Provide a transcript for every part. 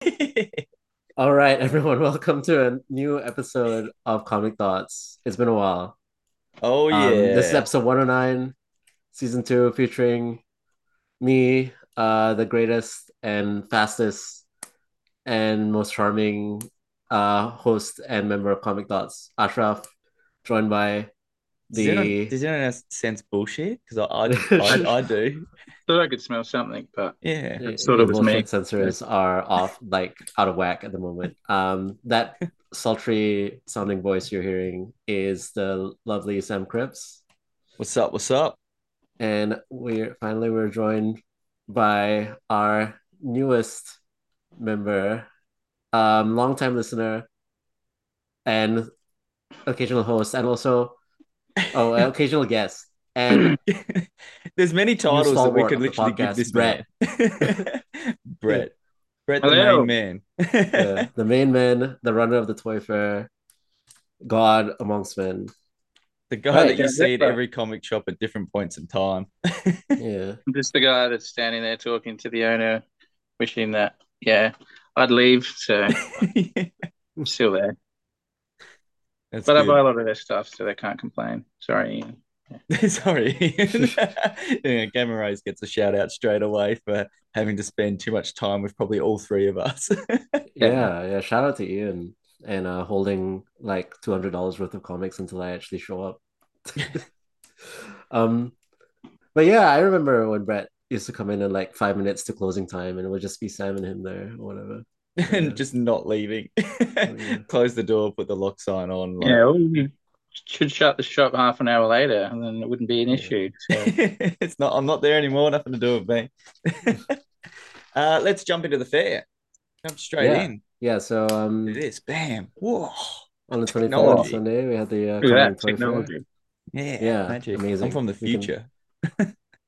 All right, everyone, welcome to a new episode of Comic Thots. It's been a while. Oh Um, this is episode 109, season two, featuring me, uh, the greatest and fastest and most charming uh host and member of Comic Thots, Ashraf, joined by the does anyone else sense bullshit? Because I, I I I do. Thought I could smell something, but Yeah. I thought your it was me. sensors are off, like out of whack at the moment. Um, that sultry sounding voice you're hearing is the lovely Sam Cripps. What's up? What's up? and we're finally we're joined by our newest member, um, longtime listener and occasional host, and also oh, occasional guest, and There's many titles that we stalwart could of the literally give podcast, this Brett. man. Brett. Brett the Hello. main Yeah, man. the main man, the runner of the toy fair, God amongst men. The guy Right, that you see at every comic shop at different points in time. Yeah, just the guy that's standing there talking to the owner, wishing that, yeah, I'd leave. So I'm still there. That's But I good. buy a lot of their stuff, so they can't complain. Sorry. Ian. Sorry. yeah, Gamma Rays gets a shout out straight away for having to spend too much time with probably all three of us. yeah, yeah. Shout out to Ian and uh, holding like two hundred dollars worth of comics until I actually show up. um, but yeah, I remember when Brett used to come in in like five minutes to closing time, and it would just be Sam and him there or whatever. Yeah. and just not leaving. yeah. Close the door, put the lock sign on. like- Yeah, well, you should shut the shop half an hour later, and then it wouldn't be an Yeah. issue. So. it's not. I'm not there anymore. Nothing to do with me. uh, let's jump into the fair. Jump straight Yeah. in. Yeah, so um, It is. Bam. Whoa. on the twenty fourth Technology. Sunday, we had the uh, Look at that Toy Fair. technology. Yeah. Yeah, Magic. amazing. I'm from the We can- future.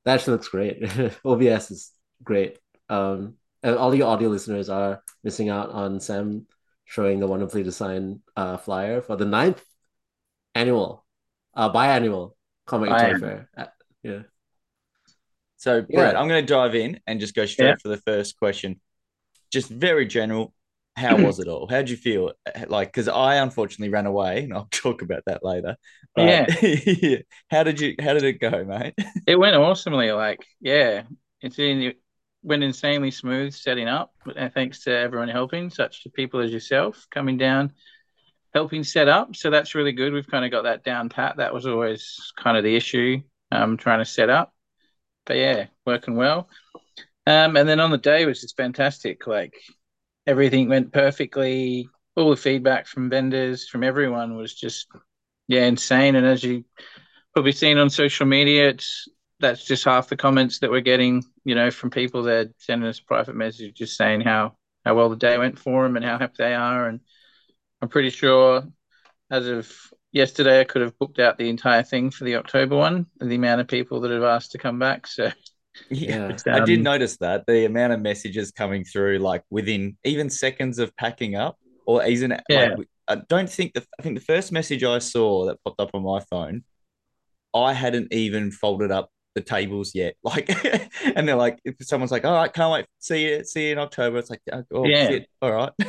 That actually looks great. OBS is great. Um, and all you audio listeners are missing out on Sam showing the wonderfully designed uh, flyer for the ninth annual, uh, biannual Comic Toy Fair. Uh, yeah. So, Yeah. I'm going to dive in and just go straight Yeah. for the first question. Just very general. How was it all? How did you feel? Like, because I unfortunately ran away, and I'll talk about that later. But, yeah. How did you? How did it go, mate? It went awesomely. Like, yeah, it's in, it went insanely smooth setting up. uh, Thanks to everyone helping, such to people as yourself coming down, helping set up. So that's really good. We've kind of got that down pat. That was always kind of the issue, um, trying to set up. But yeah, working well. Um, and then on the day was just fantastic. Like everything went perfectly. All the feedback from vendors, from everyone was just yeah, insane. And as you probably seen on social media, it's that's just half the comments that we're getting, you know, from people that sending us private messages just saying how how well the day went for them and how happy they are. And I'm pretty sure as of yesterday, I could have booked out the entire thing for the October one, the amount of people that have asked to come back. So Yeah. it's, I did um, notice that the amount of messages coming through, like within even seconds of packing up, or even Yeah. like I don't think the I think the first message I saw that popped up on my phone, I hadn't even folded up the tables yet. Like, and they're like, if someone's like, "All right, can't wait, see you, see you in October," it's like, "Oh Yeah. shit, all right."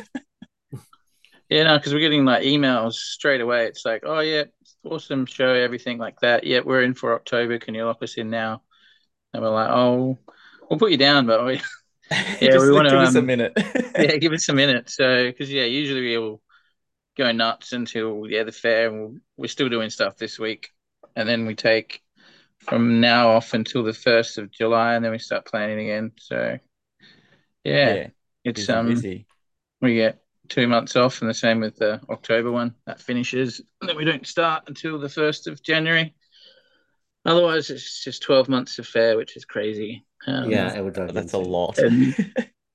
Yeah, no, because we're getting like emails straight away. It's like, oh yeah, awesome show, everything like that. Yeah, we're in for October. Can you lock us in now? And we're like, oh, we'll put you down, but we, Just we wanna, give us a um, minute. yeah, give us a minute. So, because yeah, usually we'll go nuts until yeah the fair, and we'll, we're still doing stuff this week, and then we take from now off until the first of July, and then we start planning again. So, yeah, yeah, it's busy, um busy. we get two months off, and the same with the October one that finishes, and then we don't start until the first of January. Otherwise, it's just twelve months of fair, which is crazy. Um, Yeah, it would drive me That's a lot. And-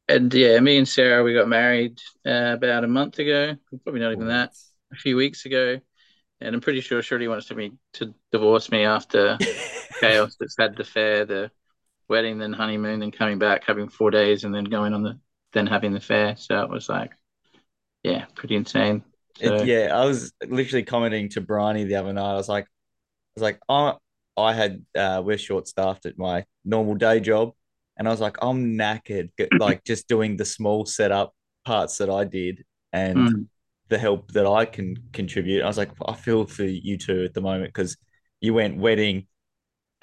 And yeah, me and Sarah, we got married uh, about a month ago. Probably not even that. A few weeks ago, and I'm pretty sure Shirley wants to me to divorce me after chaos that's had the fair, the wedding, then honeymoon, then coming back, having four days, and then going on the then having the fair. So it was like, yeah, pretty insane. So, It- yeah, I was literally commenting to Bryony the other night. I was like, I was like, I, I had, uh, we're short staffed at my normal day job, and I was like, I'm knackered, like just doing the small setup parts that I did and Mm. the help that I can contribute. I was like, I feel for you two at the moment because you went wedding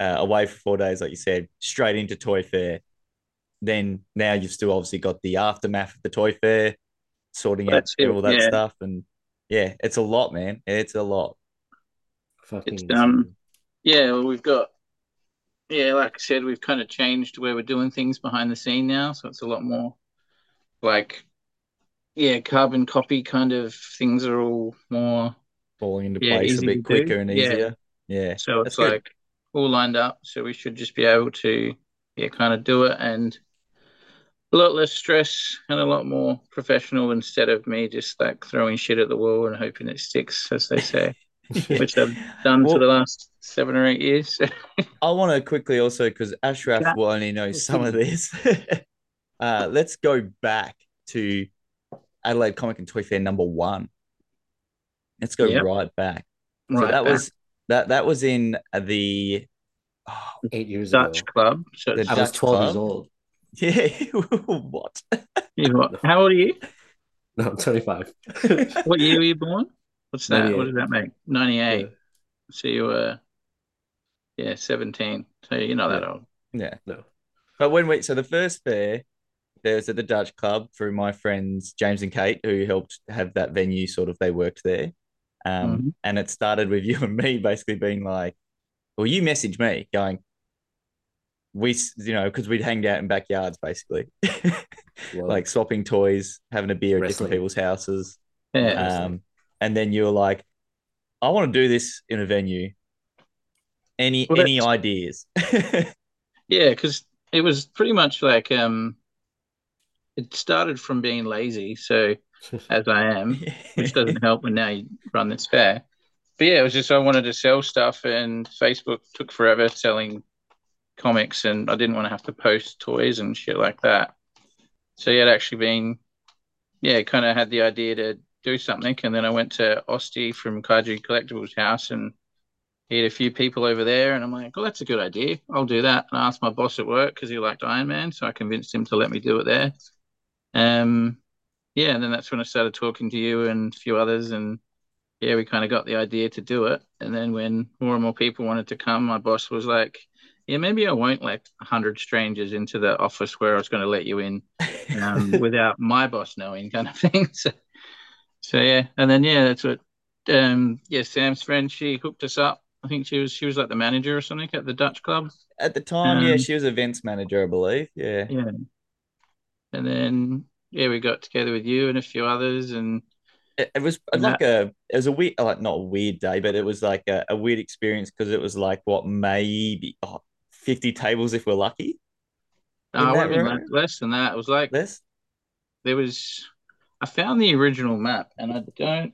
uh, away for four days, like you said, straight into Toy Fair. Then now you've still obviously got the aftermath of the Toy Fair, sorting out it, all that yeah. stuff, and yeah, it's a lot, man. It's a lot. Fucking It's, um. Yeah, well, we've got, yeah, like I said, we've kind of changed where we're doing things behind the scene now. So it's a lot more like, yeah, carbon copy kind of things are all more. Falling into Yeah, place a bit to do. quicker and easier. Yeah, So That's it's good. All lined up. So we should just be able to, yeah, kind of do it and a lot less stress and a lot more professional instead of me just like throwing shit at the wall and hoping it sticks, as they say, which I've done Well- for the last seven or eight years. I want to quickly also because Ashraf Yeah. will only know some of this. uh, let's go back to Adelaide Comic and Toy Fair number one. Let's go Yep. right back. so Right that back. was that that was in the oh, Eight years Dutch ago. club. So The it's I was Dutch 12 years old. yeah what You what? How old are you? No, I'm 25. What year were you born? What's that? What does that make? 98. Yeah. So you were, yeah, 17. So you're not that old. yeah No. but when we so the first fair there was at the Dutch club through my friends James and Kate who helped have that venue sort of they worked there um Mhm. and it started with you and me basically being like well you messaged me going we you know because we'd hanged out in backyards basically like swapping toys having a beer at different people's houses Yeah. Um and then you were like I want to do this in a venue any Well, any ideas Yeah, because it was pretty much like um, it started from being lazy. So as I am, which doesn't help when now you run this fair. But yeah, it was just I wanted to sell stuff, and Facebook took forever selling comics, and I didn't want to have to post toys and shit like that. So yeah, it actually been, yeah, kind of had the idea to do something, and then I went to Osti from Kaiju Collectibles house, and he had a few people over there, and I'm like, oh, that's a good idea. I'll do that. And I asked my boss at work because he liked Iron Man, so I convinced him to let me do it there. Um, yeah, and then that's when I started talking to you and a few others, and yeah, we kind of got the idea to do it. And then when more and more people wanted to come, my boss was like, yeah, maybe I won't let a hundred strangers into the office where I was going to let you in um, without my boss knowing, kind of thing. So, so yeah, and then yeah, that's what. Um, yeah, Sam's friend, she hooked us up. I think she was she was like the manager or something at the Dutch club. At the time, yeah, Um, she was events manager, I believe. Yeah. Yeah. And then yeah, we got together with you and a few others, and It, it was And like a it was a weird like not a weird day, but it was like a, a weird experience because it was like what maybe oh, 50 tables if we're lucky. In uh, that I mean, like, less than that. It was like Less. there was. I found the original map, and I don't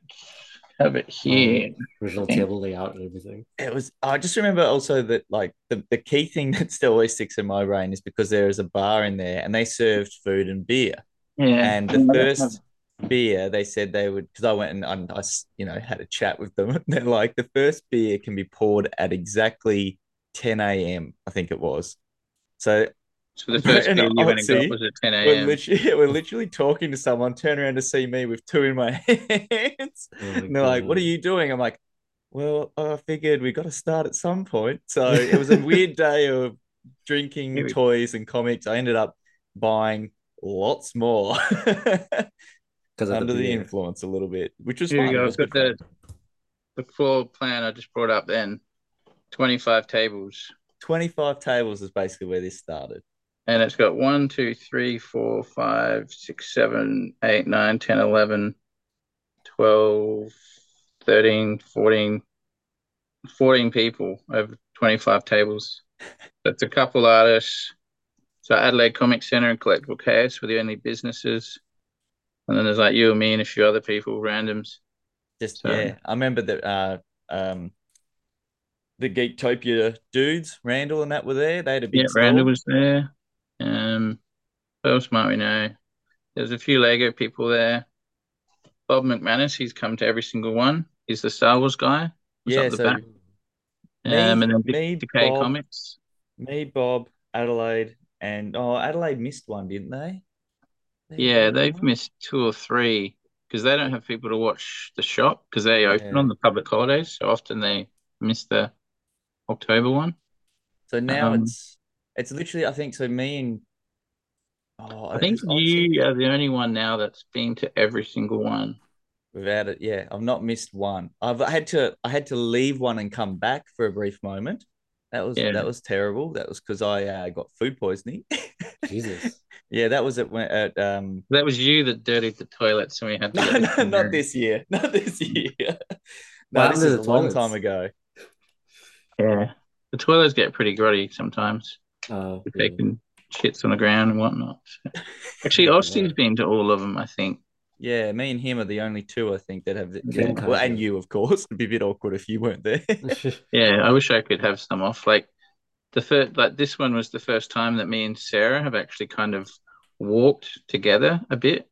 have it here. original table layout and everything. It was I just remember also that like the, the key thing that still always sticks in my brain is because there is a bar in there and they served food and beer. Yeah, And the first beer they said they would because I went and I, you know had a chat with them. And they're like the first beer can be poured at exactly 10 a.m. I think it was. So So the first And beer you went and got was at 10 we're a.m. literally we're literally talking to someone, turn around to see me with two in my hands. Oh my And they're like, "What are you doing?" I'm like, "Well, I figured we got to start at some point." So it was a weird day of drinking toys and comics. I ended up buying lots more Because under the, beer. influence a little bit, which was Here we fun. It go. was I've got good the fun. the floor plan I just brought up then. 25 tables. 25 tables is basically where this started. And it's got 1, 2, 3, 4, 5, 6, 7, 8, 9, 10, 11, 12, 13, 14, 14 people over 25 tables. That's a couple artists. So Adelaide Comic Centre and Collectible Chaos were the only businesses. And then there's like you and me and a few other people, randoms. Just So- yeah, I remember that uh um the Geektopia dudes, Randall and that were there. They had a big Yeah. Randall was there. Um, who else might we know? There's a few Lego people there. Bob McManus, he's come to every single one. He's the Star Wars guy. He's Yeah, so me- Um, and then me, Decay Bob, Comics. me, Bob, Adelaide, and oh, Adelaide missed one, didn't they? Yeah, they've missed two or three because they don't have people to watch the shop because they open on the public holidays. So often they miss the October one. So now Um, it's it's literally I think so. Me and oh, I think you are the only one now that's been to every single one. without it, yeah, I've not missed one. I've had to I had to leave one and come back for a brief moment. That was Yeah. that was terrible. That was because I uh, got food poisoning. Jesus. yeah, that was at when- at um. That was you that dirtied the toilets and we had to No, no, the not this year. Not this year. No, What this is a the long time ago. Yeah. The toilets get pretty grotty sometimes. Uh, We're taking shits on the ground and whatnot. Actually, Austin's been to all of them, I think. Yeah, me and him are the only two I think that have. Ken well, and you, of course. It'd be a bit awkward if you weren't there. yeah. Yeah, I wish I could have some off. Like the first, like this one was the first time that me and Sarah have actually kind of walked together a bit.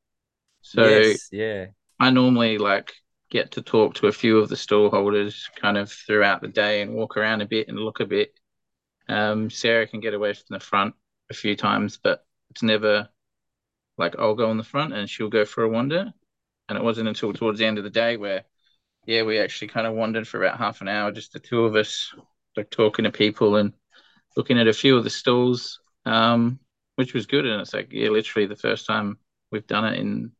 So yes, yeah, I normally like get to talk to a few of the stall holders kind of throughout the day and walk around a bit and look a bit. Um, Sarah can get away from the front a few times, but it's never like I'll go on the front and she'll go for a wander. And it wasn't until towards the end of the day where, yeah, we actually kind of wandered for about half an hour, just the two of us, like talking to people and looking at a few of the stalls, um, which was good. And it's like, yeah, literally the first time we've done it in,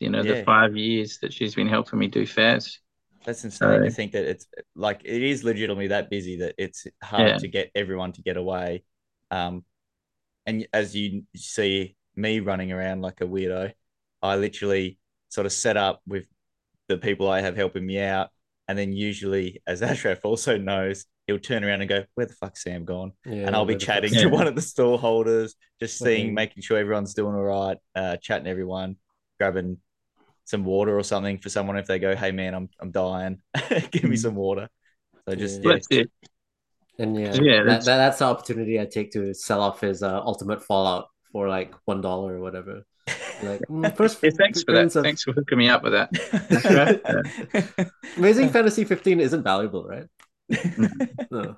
you know, Yeah. the five years that she's been helping me do fairs. that's insane to think that it's like it is legitimately that busy that it's hard Yeah. to get everyone to get away. Um, and as you see me running around like a weirdo, I literally sort of set up with the people I have helping me out, and then usually, as Ashraf also knows, he'll turn around and go, "Where the fuck's Sam gone?" and I'll be chatting to one of the store holders, just seeing, Okay. making sure everyone's doing all right, uh, chatting to everyone, grabbing some water or something for someone if they go, "Hey man, I'm I'm dying, give me Mm. some water." So just Yeah. yeah, And yeah, Yeah, that, that's- that, that's the opportunity I take to sell off his uh, ultimate Fallout for like one dollar or whatever. Like mm, first, Yeah, thanks for that. of Thanks for hooking me up with that. Amazing Fantasy 15 isn't valuable, right? No.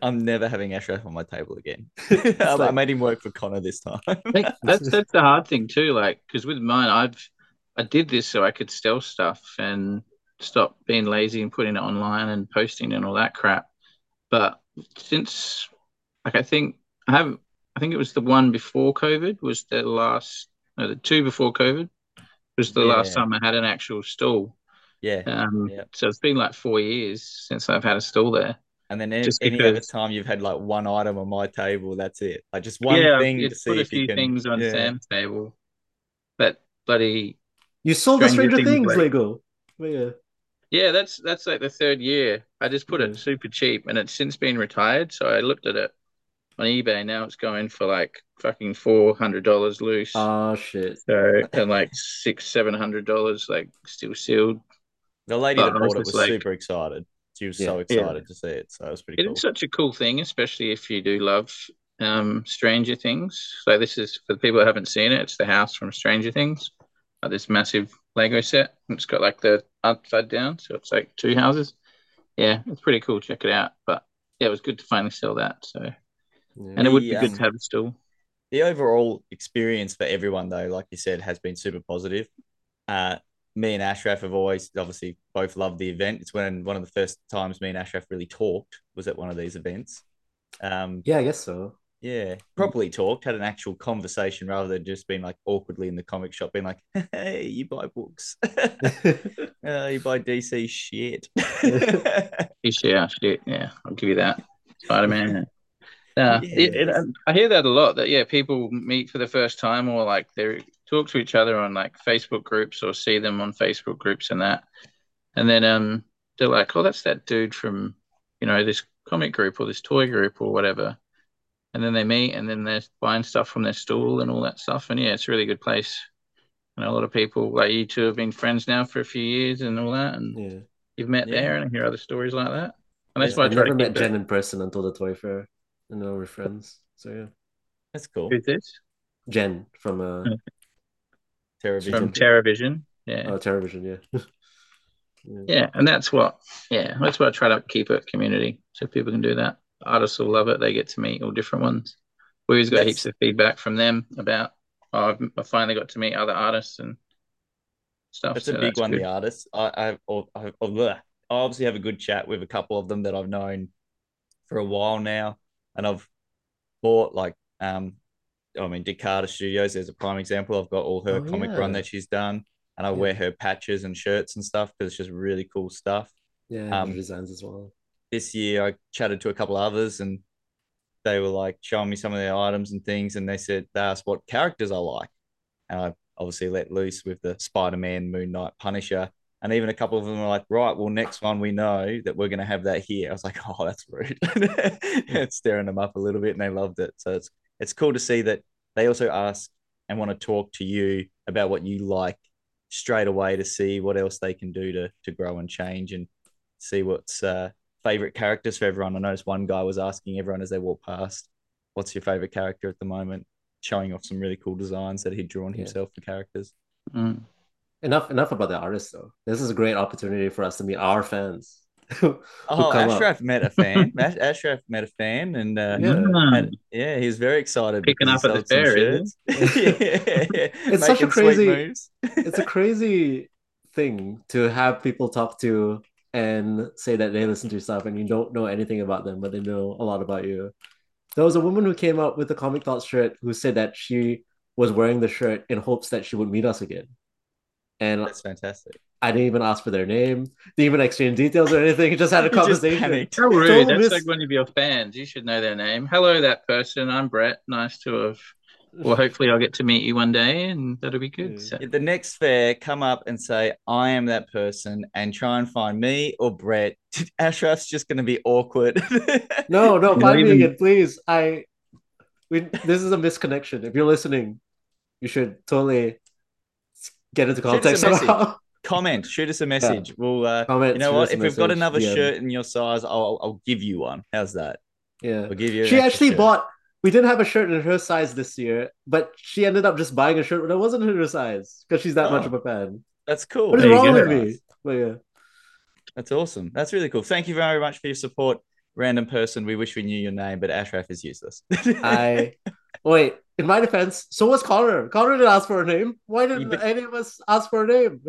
I'm never having Ashraf on my table again. I, I made him work for Connor this time. That's that's the hard thing too. Like, because with mine, I've I did this so I could sell stuff and stop being lazy and putting it online and posting and all that crap. But since, like, I think I haven't. I think it was the one before COVID was the last. No, the two before COVID was the last time I had an actual stall. yeah, Um, Yep. so it's been like four years since I've had a stall there. and then any, Just any other time you've had like one item on my table, that's it. Like just one yeah, thing to it's see put a if you few can. things on yeah. Sam's table, but bloody You sold the Stranger Stranger Things Things Lego. Lego. Yeah. Yeah, that's that's like the third year. I just put it super cheap and it's since been retired. So I looked at it on eBay. Now it's going for like fucking four hundred dollars loose. Oh shit. so and like six, seven hundred dollars like still sealed. The lady But that bought it was like- super excited. She was so Yeah. excited to see it, so it was pretty It cool. is such a cool thing, especially if you do love um Stranger Things. So this is for the people that haven't seen it, it's the house from Stranger Things. Like this massive Lego set. It's got like the upside down, so it's like two houses. Yeah, it's pretty cool. Check it out. But yeah, it was good to finally sell that. So Yeah. and it would be good um, to have a stool. the overall experience for everyone though like you said has been super positive uh me and ashraf have always obviously both loved the event it's when one of the first times me and ashraf really talked was at one of these events um yeah, I guess so. yeah properly talked had an actual conversation rather than just being like awkwardly in the comic shop being like hey you buy books uh, you buy dc shit Yeah, shit. Yeah, I'll give you that. Spider Man. Yeah, it- it- I hear that a lot. That yeah, people meet for the first time or like they talk to each other on like Facebook groups or see them on Facebook groups and that, and then um they're like, oh, that's that dude from you know this comic group or this toy group or whatever, and then they meet and then they're buying stuff from their stall and all that stuff. And yeah, it's a really good place. And a lot of people like you two have been friends now for a few years and all that, and Yeah. you've met Yeah. there and I hear other stories like that. And that's Yeah, why I I never to met Jen in person until the toy fair. And now we're friends. So yeah. that's cool Who's this? Jen from uh Yeah. Terrorvision. From TerraVision. Yeah. oh, Television, yeah. yeah. Yeah. And that's what, yeah, that's what I try to keep it community so people can do that. Artists will love it. They get to meet all different ones. We always got That's- heaps of feedback from them about oh, I've, I finally got to meet other artists and stuff. That's so a big one. good. The artists. I I, or- I, or- I obviously have a good chat with a couple of them that I've known for a while now, and I've bought like um, I mean, Dick Carter Studios. There's a prime example. I've got all her Oh, comic yeah. run that she's done, and I Yeah. wear her patches and shirts and stuff because it's just really cool stuff. Yeah, Um, designs as well. this year I chatted to a couple others and they were like showing me some of their items and things and they said they asked what characters I like. And I obviously let loose with the Spider-Man, Moon Knight, Punisher. And even a couple of them were like, right, well, next one we know that we're gonna have that here. I was like, oh, that's rude. it's staring them up a little bit and they loved it. So it's it's cool to see that they also ask and want to talk to you about what you like straight away to see what else they can do to to grow and change and see what's uh favorite characters for everyone. I noticed one guy was asking everyone as they walk past, "What's your favorite character at the moment?" Showing off some really cool designs that he'd drawn Yeah. himself for characters. Mm. Enough enough about the artists though. This is a great opportunity for us to meet our fans. Oh, come up. Ashraf met a fan. Ashraf met a fan, and uh, Yeah. And- yeah, he was very excited. Picking up at the fair, isn't shirts. yeah, It's such a crazy- it's a crazy thing to have people talk to and say that they listen to your stuff and you don't know anything about them, but they know a lot about you. There was a woman who came up with the Comic thought shirt who said that she was wearing the shirt in hopes that she would meet us again. And That's fantastic. I didn't even ask for their name, didn't even exchange details or anything, just had a You just conversation. panicked. How rude. That's miss- like one of your fans. You should know their name. Hello, that person. I'm Brett. Nice to have. Well, hopefully, I'll get to meet you one day, and that'll be good. So, At the next fair, come up and say, I am that person, and try and find me or Brett. Ashraf's just going to be awkward. No, no, You find know, me even- again, please. I we this is a misconnection. If you're listening, you should totally get into contact somehow. Comment, shoot us a message. We'll, uh, Comment, you know what? If we've got another DM. shirt in your size, I'll, I'll give you one. How's that? Yeah. I'll give you. She actually shirt. bought we didn't have a shirt in her size this year, but she ended up just buying a shirt that wasn't in her size because she's that much Oh. of a fan. That's cool. What is wrong with me? But yeah. That's awesome. That's really cool. Thank you very much for your support, random person. We wish we knew your name, but Ashraf is useless. I wait, in my defense, so was Connor. Connor didn't ask for a name. Why didn't but- any of us ask for a name?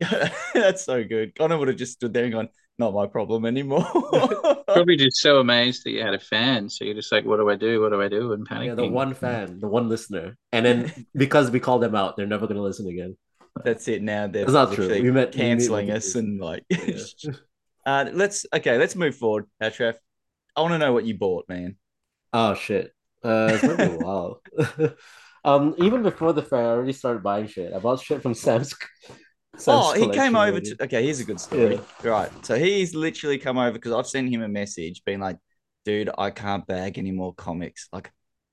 That's so good. Connor would have just stood there and gone, "Not my problem anymore." probably just so amazed that you had a fan. So you're just like, what do I do? What do I do? And panicking. yeah, the one fan, the one listener. And then because we called them out, they're never gonna listen again. That's it. Now they're It's not true. We met- canceling multiple us and like. Yeah. uh, let's okay. Let's move forward, Ashraf. I want to know what you bought, man. Oh shit. Uh it's been a while. um even before the fair, I already started buying shit. I bought shit from Sam's. Sam's oh, he came over already. to. Okay, here's a good story. Yeah. Right. So he's literally come over because I've sent him a message being like, dude, I can't bag any more comics. Like,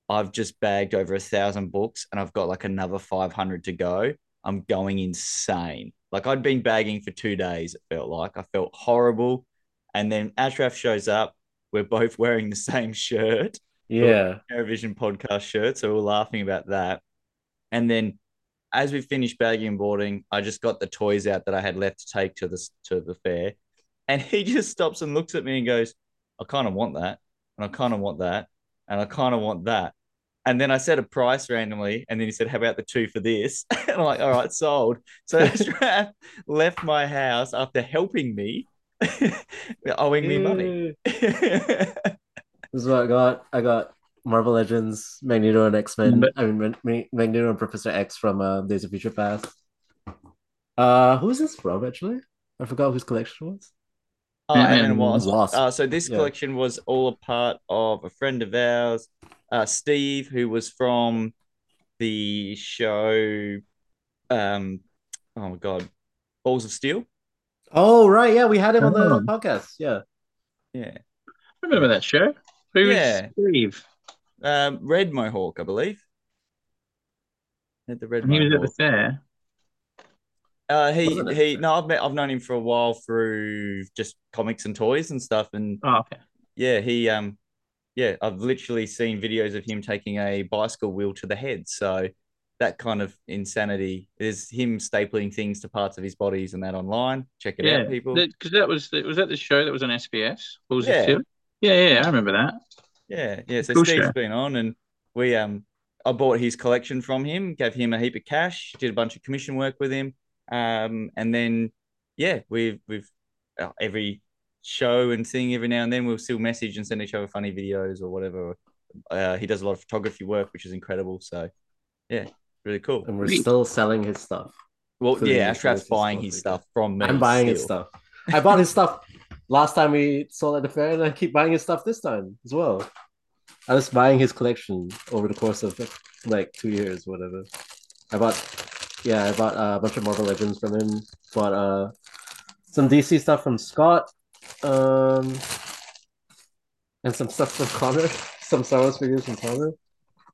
I've just bagged over a thousand books and I've got like another 500 to go. I'm going insane. Like, I'd been bagging for two days, it felt like. I felt horrible. And then Ashraf shows up. We're both wearing the same shirt. Yeah. Eurovision podcast shirt, so we're laughing about that. And then as we finished bagging and boarding, I just got the toys out that I had left to take to the to the fair. And he just stops and looks at me and goes, I kind of want that, and I kind of want that, and I kind of want that. And then I said a price randomly, and then he said, How about the two for this? and I'm like, All right, sold. So Ashraf left my house after helping me, owing me money. This is what I got. I got Marvel Legends, Magneto and X Men. But- I mean, Mag- Mag- Magneto and Professor X from uh, Days of Future Past. Uh, who's this from? Actually, I forgot whose collection it was. Oh, Ant-Man Ant-Man and and Wasp. Wasp. Uh, so this Yeah. collection was all a part of a friend of ours, uh, Steve, who was from the show. Um, oh my god, Balls of Steel. Oh right, yeah, we had him on the Oh. podcast. Yeah, Yeah, I remember that show. Who Yeah. Steve? um, Red Mohawk, I believe. At the Red And he was at the fair. Uh, he he. No, I've met, I've known him for a while through just comics and toys and stuff, and Oh, okay. yeah, he um, yeah, I've literally seen videos of him taking a bicycle wheel to the head. So that kind of insanity is him stapling things to parts of his bodies and that online. Check it Yeah, out, people. because that was was that the show that was on SBS. What was it? Yeah. it? Steel? Yeah, yeah, I remember that. Yeah, yeah. So Cool Steve's show. been on, and we um I bought his collection from him, gave him a heap of cash, did a bunch of commission work with him, um, and then yeah, we've we've uh, every show and thing every now and then we'll still message and send each other funny videos or whatever. Uh, he does a lot of photography work, which is incredible. So yeah, really cool. And we're still selling his stuff. Well, So yeah, he Ashraf's buying his stuff from me. I'm buying his stuff. I bought his stuff last time we saw at the fair, and I keep buying his stuff this time as well. I was buying his collection over the course of like two years, whatever. I bought, yeah, I bought uh, a bunch of Marvel Legends from him. Bought uh, some DC stuff from Scott, um, and some stuff from Connor. Some Star Wars figures from Connor.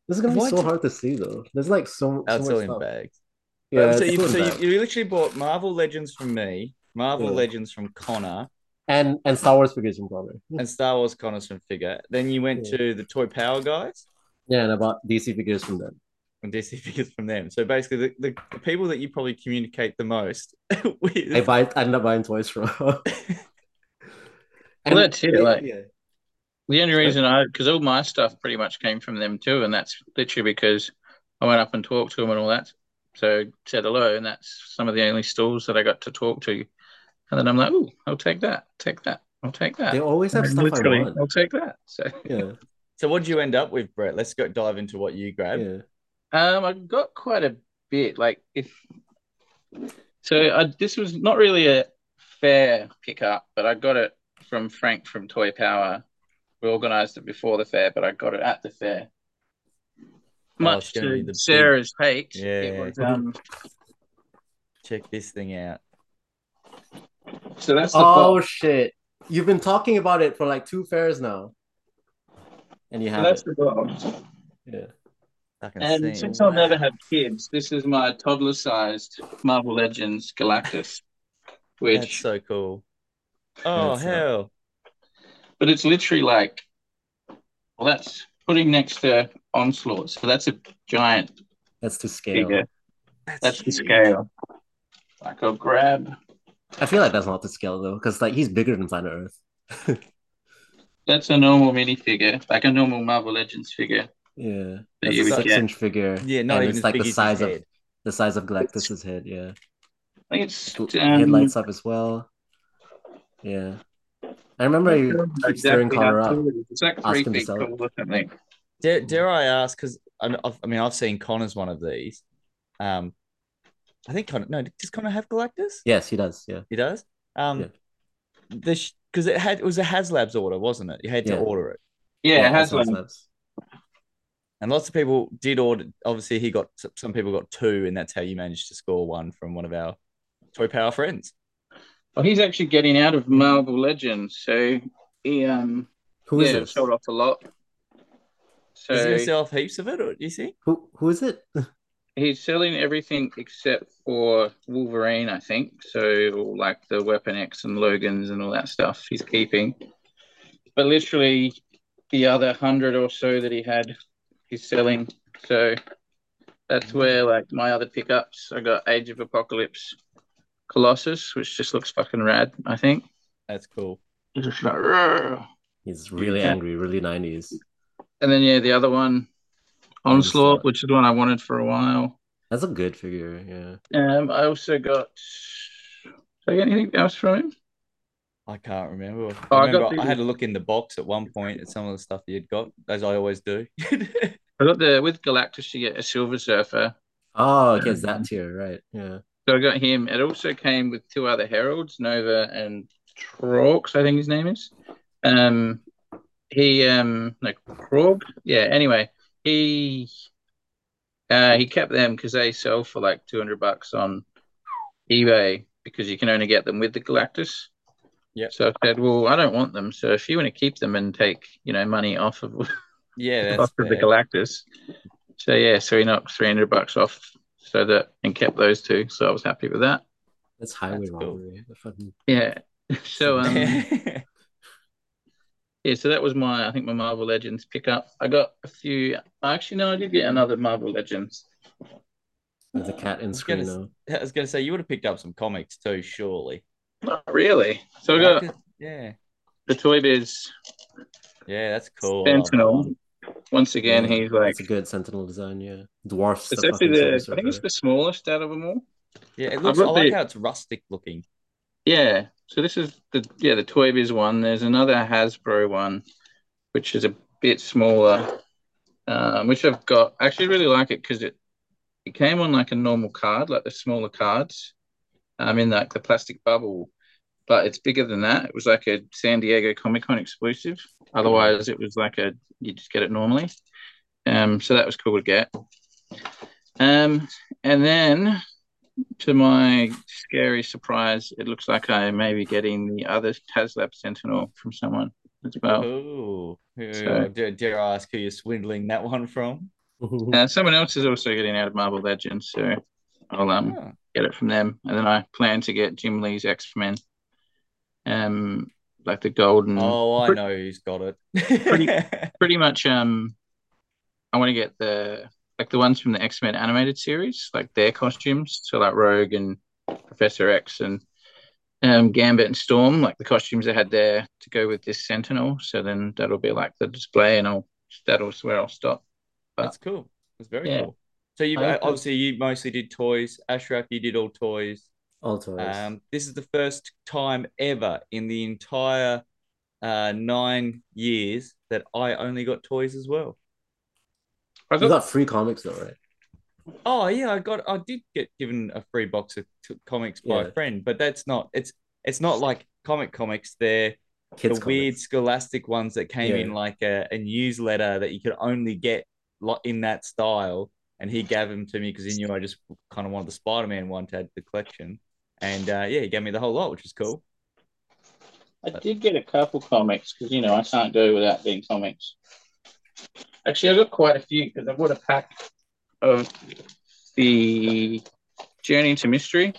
This is gonna be What? so hard to see though. There's like so, so That's much all in stuff. bags. Yeah, so you, so you, you literally bought Marvel Legends from me, Marvel Yeah. Legends from Connor, and and Star Wars figures from Connor. and Star Wars Connor's from Figure. Then you went Yeah. to the Toy Power guys Yeah, and I bought DC figures from them. and DC figures from them. So basically, the, the, the people that you probably communicate the most with. I buy I end up buying toys from. Well, that's it, like- yeah. The only reason I, because all my stuff pretty much came from them too, and that's literally because I went up and talked to them and all that. So said hello, and that's some of the only stalls that I got to talk to. And then I'm like, oh, I'll take that, take that, I'll take that. They always have stuff I literally, want. I'll take that. So Yeah, so what did you end up with, Brett? Let's go dive into what you grabbed. yeah. Um, I got quite a bit. Like if so, I, this was not really a fair pickup, but I got it from Frank from Toy Power. We organised it before the fair, but I got it at the fair. Much it's gonna be to the Sarah's hate, Yeah. it was, um, Check this thing out. So that's the Oh box. shit! You've been talking about it for like two fairs now, and you So have that's it. the box. Yeah. Fucking And see. since I've never have kids, this is my toddler-sized Marvel Legends Galactus, which That's so cool. Oh That's, uh, hell! but it's literally like, well, that's putting next to Onslaught, so that's a giant That's to scale. figure. That's the huge. scale. Like I'll grab. I feel like that's not the scale though, because like he's bigger than Planet Earth. That's a normal minifigure, like a normal Marvel Legends figure. Yeah, that's a six-inch figure. Yeah, not and even it's like the size of head. the size of Galactus's head. Yeah, I think it's It um, lights up as well. Yeah, I remember you keep stirring exactly Connor up. tall it is. It's like Ask three him to feet sell it. tall or something. Dare, dare I ask? Because I, I mean, I've seen Connor's one of these. Um, I think Connor. No, does Connor have Galactus? Yes, he does. Yeah, He does. Um, Yeah. this because it had it was a HasLabs order, wasn't it? You had to Yeah. order it, Yeah, it that's has what and lots of people did order. Obviously, he got some people got two, and that's how you managed to score one from one of our Toy Power friends. Well, he's actually getting out of Marvel Legends, so he um Who is yeah it? sold off a lot. So Is he gonna sell off heaps of it, or do you see? Who who is it? he's selling everything except for Wolverine, I think. So like the Weapon X and Logan's and all that stuff he's keeping. But literally the other hundred or so that he had he's selling. So that's where like my other pickups. I got Age of Apocalypse Colossus, which just looks fucking rad, I think. That's cool. It's just like, "Rrr." He's really Yeah. angry, really nineties. and then yeah, the other one, Onslaught. Onslaught, which is the one I wanted for a while. That's a good figure. Yeah. Um, I also got. Did I get anything else from him? I can't remember. Oh, I, I got remember I, the- had to look in the box at one point at some of the stuff you had got, as I always do. I got the with Galactus. You get a Silver Surfer. Oh, okay, it's that tier, right? Yeah. So I got him. It also came with two other heralds, Nova and Trox, I think his name is. Um, he um like Krog. Yeah. Anyway, he uh he kept them because they sell for like two hundred bucks on eBay because you can only get them with the Galactus. Yep. So I said, well, I don't want them. So if you want to keep them and take you know money off of yeah, that's off of the fair. Galactus. So yeah, so he knocked three hundred bucks off, so that and kept those two. So I was happy with that. That's highway That's cool. robbery. Fucking Yeah. So um yeah, so that was my I think my Marvel Legends pickup. I got a few. Actually, no, I did get another Marvel Legends. there's a cat in was screen s- I was gonna say you would have picked up some comics too, surely. Not really. So I got Yeah, the Toy Biz yeah, that's cool. I like that Sentinel. once again, Yeah, he's like it's a good Sentinel design. Yeah, dwarfs. it's the actually the I think it's the smallest out of them all. Yeah, it I've looks. I like the- how it's rustic looking. Yeah. So this is the yeah the Toy Biz one. There's another Hasbro one, which is a bit smaller, um, which I've got. I actually really like it because it it came on like a normal card, like the smaller cards, um, in like the plastic bubble, but it's bigger than that. It was like a San Diego Comic Con exclusive. Otherwise, it was like a you just get it normally. Um, so that was cool to get. Um, and then to my scary surprise, it looks like I may be getting the other HasLab Sentinel from someone as well. Oh, So- dare, dare I ask who you're swindling that one from? Uh, someone else is also getting out of Marvel Legends, so I'll um Oh, get it from them. And then I plan to get Jim Lee's X Men, um, like the golden. Oh, I Pre- know who's got it. Pretty- Pretty much, um, I want to get the like the ones from the X Men animated series, like their costumes. So like Rogue and Professor X and um Gambit and Storm, like the costumes they had there to go with this Sentinel. So then that'll be like the display, and I'll that'll where I'll stop. That's cool. That's very Yeah. cool. So you I- obviously you mostly did toys. Ashraf, you did all toys. All toys. Um, this is the first time ever in the entire uh, nine years that I only got toys as well. I you got got free comics though, right? Oh yeah, I got I did get given a free box of t- comics by Yeah. a friend, but that's not it's it's not like comic comics. They're Kids the weird scholastic ones that came Yeah. in like a, a newsletter that you could only get lo- in that style. And he gave them to me because he knew I just kind of wanted the Spider Man one to add to the collection. And uh, yeah, he gave me the whole lot, which is cool. I did get a couple comics because you know I can't go without being comics. Actually, I got quite a few because I bought a pack of the Journey into Mystery.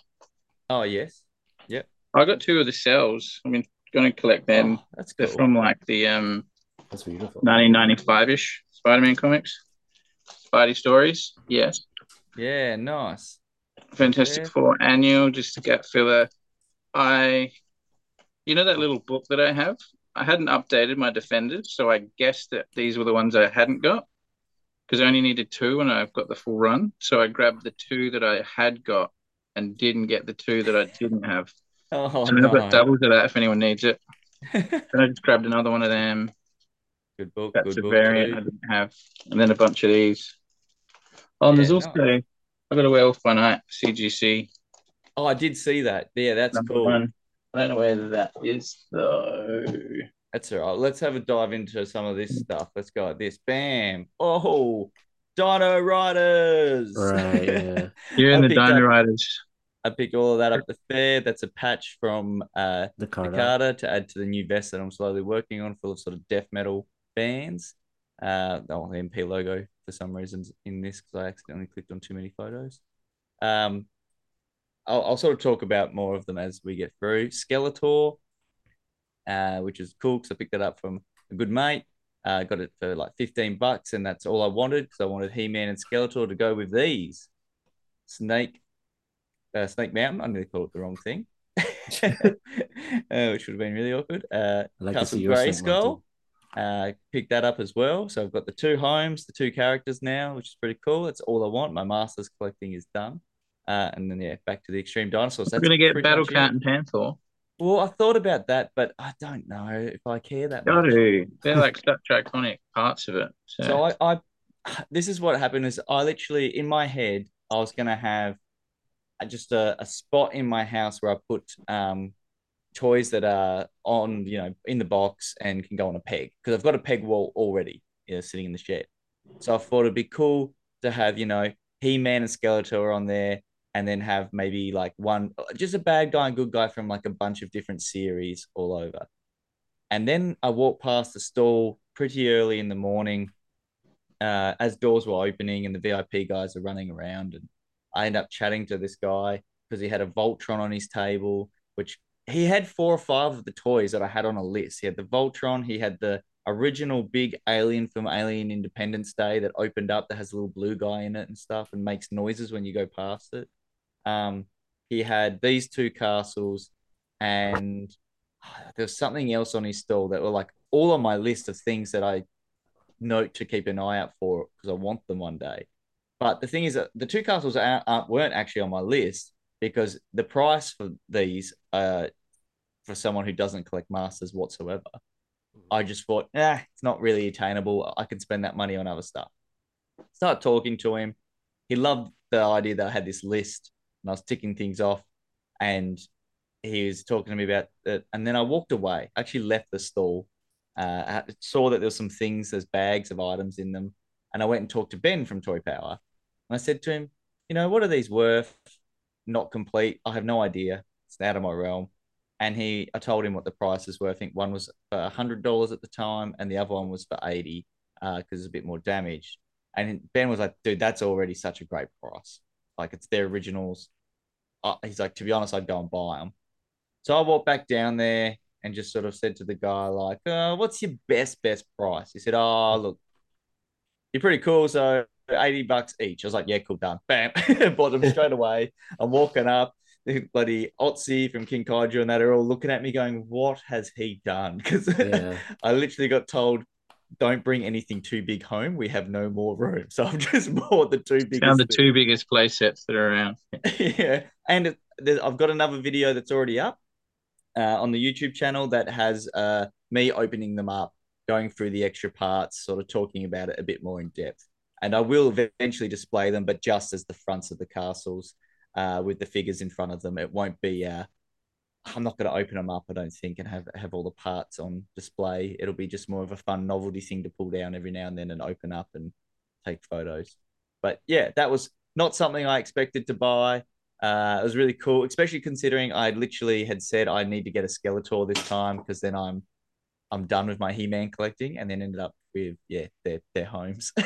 Oh yes, yep. I got two of the cells. I'm going to collect them. Oh, that's They're cool. from like the um That's beautiful. 1995 ish Spider-Man comics, Spidey stories. Yes, Yeah, nice. Fantastic Yeah. Four annual just to get filler. I, you know that little book that I have. I hadn't updated my defenders, so I guessed that these were the ones I hadn't got because I only needed two and I've got the full run. So I grabbed the two that I had got and didn't get the two that I didn't have. Oh so I've got no. doubles of that if anyone needs it. Then I just grabbed another one of them. good book. That's good a book. variant I didn't have, and then a bunch of these. Oh, and there's also nice. I got a Werewolf by Night CGC Oh, I did see that. Yeah, that's number cool. one. I don't know where that is though. That's all right. Let's have a dive into some of this stuff. Let's go at this. Bam. Oh, Dino Riders. Right. Yeah. You're in the picked up- Dino Riders. I picked all of that up the fair. That's a patch from uh The card. art. Takata to add to the new vest that I'm slowly working on full of sort of death metal bands. Uh, oh, the MP logo for some reasons in this because I accidentally clicked on too many photos. Um, I'll, I'll sort of talk about more of them as we get through. Skeletor, uh, which is cool because I picked that up from a good mate. Uh, got it for like 15 bucks, and that's all I wanted because I wanted He Man and Skeletor to go with these. Snake, uh, Snake Mountain. I'm going to call it the wrong thing, uh, which would have been really awkward. Uh, like Castle see your Saint Grayskull. Mountain. Uh, picked that up as well. So I've got the two homes, the two characters now, which is pretty cool. That's all I want. My Masters collecting is done. Uh, and then yeah, back to the Extreme Dinosaurs. We're gonna get Battle. Cat and Panther. Well, I thought about that, but I don't know if I care that Got much. to. They're like such iconic parts of it. So, So I, I, this is what happened is I literally in my head I was gonna have just a, a spot in my house where I put um toys that are on you know in the box and can go on a peg because I've got a peg wall already you know, sitting in the shed. So I thought it'd be cool to have you know He Man and Skeletor on there. And then have maybe like one, just a bad guy and good guy from like a bunch of different series all over. And then I walked past the stall pretty early in the morning uh, as doors were opening and the VIP guys are running around. And I end up chatting to this guy because he had a Voltron on his table, which he had four or five of the toys that I had on a list. He had the Voltron, he had the original big alien from Alien Independence Day that opened up that has a little blue guy in it and stuff and makes noises when you go past it. Um, he had these two castles and there was something else on his stall that were like all on my list of things that I note to keep an eye out for because I want them one day. But the thing is that the two castles are, are, weren't actually on my list because the price for these, uh, for someone who doesn't collect masters whatsoever, I just thought, eh, it's not really attainable. I can spend that money on other stuff. Start talking to him. He loved the idea that I had this list and I was ticking things off. And he was talking to me about it. And then I walked away, I actually left the stall. Uh, I saw that there was some things, there's bags of items in them. And I went and talked to Ben from Toy Power. And I said to him, you know, what are these worth? Not complete. I have no idea. It's out of my realm. And he, I told him what the prices were. I think one was for hundred dollars at the time, and the other one was for eighty because uh, it's a bit more damaged. And Ben was like, "Dude, that's already such a great price. Like it's their originals." Uh, he's like, "To be honest, I'd go and buy them." So I walked back down there and just sort of said to the guy, like, uh, "What's your best best price?" He said, "Oh, look, you're pretty cool, so 80 bucks each. I was like, yeah, cool, done. Bam. Bought them straight away. I'm walking up. The bloody Otzi from King Kaiju and that are all looking at me going, what has he done? Because yeah. I literally got told, don't bring anything too big home. We have no more room. So I've just bought the two biggest. Found the two biggest play sets that are around. yeah. And I've got another video that's already up uh, on the YouTube channel that has uh, me opening them up, going through the extra parts, sort of talking about it a bit more in depth and I will eventually display them, but just as the fronts of the castles uh, with the figures in front of them. It won't be. I'm not going to open them up, I don't think, and have have all the parts on display. It'll be just more of a fun novelty thing to pull down every now and then and open up and take photos. But yeah, that was not something I expected to buy. Uh, it was really cool, especially considering I literally had said I need to get a Skeletor this time because then I'm I'm done with my He-Man collecting, and then ended up with yeah their their homes.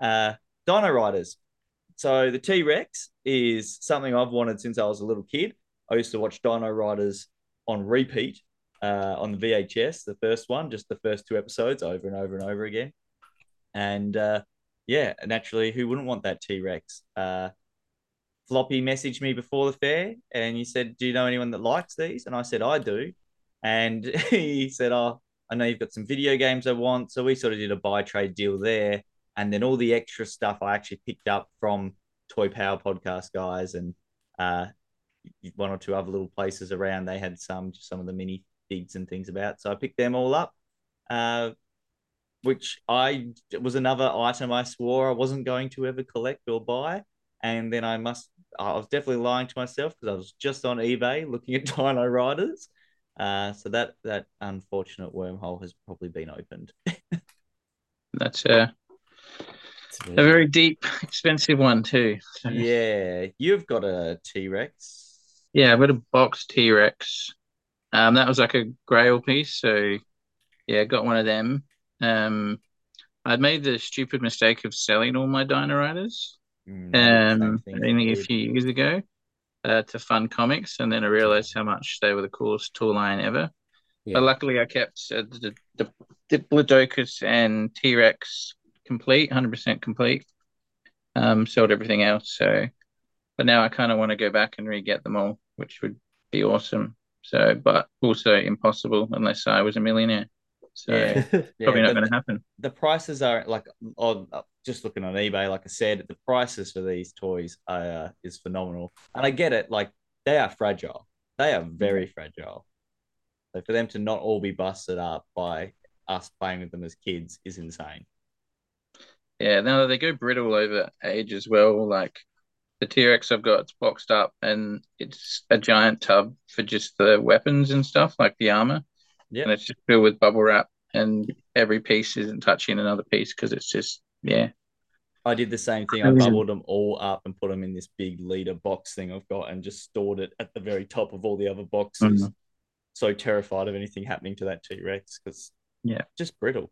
Uh, Dino Riders. So the T Rex is something I've wanted since I was a little kid. I used to watch Dino Riders on repeat uh, on the VHS, the first one, just the first two episodes over and over and over again. And uh, yeah, naturally, who wouldn't want that T Rex? Uh, Floppy messaged me before the fair and he said, Do you know anyone that likes these? And I said, I do. And he said, Oh, I know you've got some video games I want. So we sort of did a buy trade deal there and then all the extra stuff I actually picked up from Toy Power podcast guys and uh, one or two other little places around. They had some some of the mini digs and things about, so I picked them all up. Uh, which I was another item I swore I wasn't going to ever collect or buy, and then I must I was definitely lying to myself because I was just on eBay looking at Dino Riders. Uh, so that that unfortunate wormhole has probably been opened. That's uh a very deep, expensive one too. So. Yeah, you've got a T Rex. Yeah, I've got a box T Rex. Um, that was like a Grail piece, so yeah, got one of them. Um, I'd made the stupid mistake of selling all my Dino Riders. Mm, um, only a few years ago, uh, to Fun Comics, and then I realized how much they were the coolest tool line ever. Yeah. But luckily, I kept uh, the, the Diplodocus and T Rex complete, 100% complete. Um, sold everything else. So, but now I kind of want to go back and re get them all, which would be awesome. So, but also impossible unless I was a millionaire. So yeah. probably yeah, not going to happen. The prices are like, oh, just looking on eBay, like I said, the prices for these toys are, uh, is phenomenal, and I get it. Like they are fragile. They are very fragile. So for them to not all be busted up by us playing with them as kids is insane. Yeah, now they go brittle over age as well. Like the T Rex I've got, it's boxed up and it's a giant tub for just the weapons and stuff, like the armor. Yeah. And it's just filled with bubble wrap, and every piece isn't touching another piece because it's just, yeah. I did the same thing. I bubbled them all up and put them in this big leader box thing I've got and just stored it at the very top of all the other boxes. Mm-hmm. So terrified of anything happening to that T Rex because, yeah, just brittle.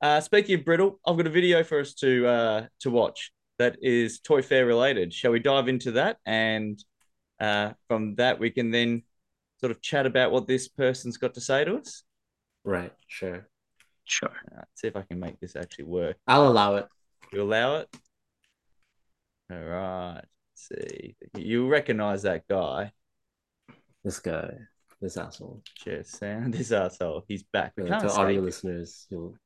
Uh, speaking of brittle, I've got a video for us to uh, to watch that is Toy Fair related. Shall we dive into that? And uh, from that, we can then sort of chat about what this person's got to say to us. Right. Sure. Sure. Uh, see if I can make this actually work. I'll allow it. You allow it. All right. Let's see. You recognize that guy. This guy. This asshole. Cheers, Sam. This asshole. He's back. to audio listeners, you'll